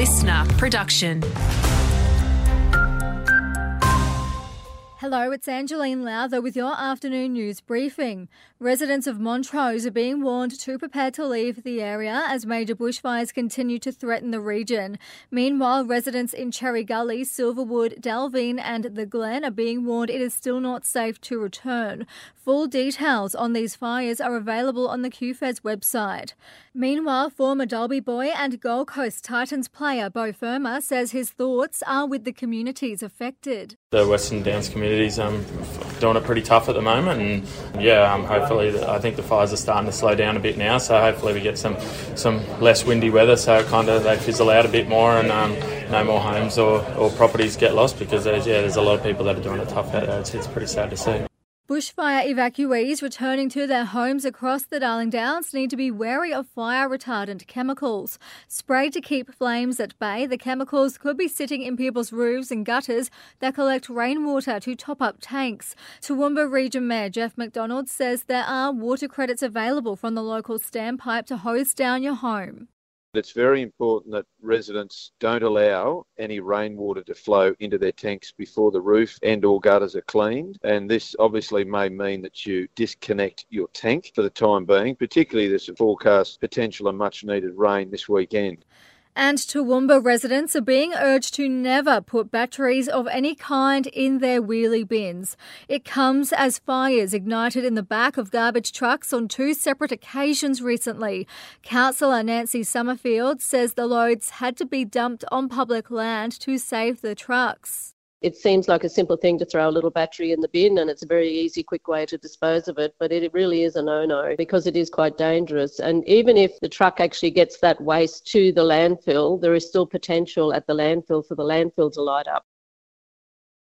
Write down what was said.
LiSTNR production. Hello, it's Angeline Lowther with your afternoon news briefing. Residents of Montrose are being warned to prepare to leave the area as major bushfires continue to threaten the region. Meanwhile, residents in Cherry Gully, Silverwood, Dalveen, and the Glen are being warned it is still not safe to return. Full details on these fires are available on the QFES website. Meanwhile, former Dalby boy and Gold Coast Titans player Beau Fermor says his thoughts are with the communities affected. The Western Downs community's um, doing it pretty tough at the moment, and yeah, um, hopefully, I think the fires are starting to slow down a bit now. So hopefully, we get some some less windy weather, so kind of they fizzle out a bit more, and um, no more homes or, or properties get lost because there's, yeah, there's a lot of people that are doing it tough. It's, it's pretty sad to see. Bushfire evacuees returning to their homes across the Darling Downs need to be wary of fire retardant chemicals. Sprayed to keep flames at bay, the chemicals could be sitting in people's roofs and gutters that collect rainwater to top up tanks. Toowoomba Region Mayor Geoff McDonald says there are water credits available from the local standpipe to hose down your home. It's very important that residents don't allow any rainwater to flow into their tanks before the roof and or gutters are cleaned. And this obviously may mean that you disconnect your tank for the time being, particularly there's a forecast potential of much needed rain this weekend. And Toowoomba residents are being urged to never put batteries of any kind in their wheelie bins. It comes as fires ignited in the back of garbage trucks on two separate occasions recently. Councillor Nancy Sommerfield says the loads had to be dumped on public land to save the trucks. It seems like a simple thing to throw a little battery in the bin and it's a very easy, quick way to dispose of it, but it really is a no no because it is quite dangerous. And even if the truck actually gets that waste to the landfill, there is still potential at the landfill for the landfill to light up.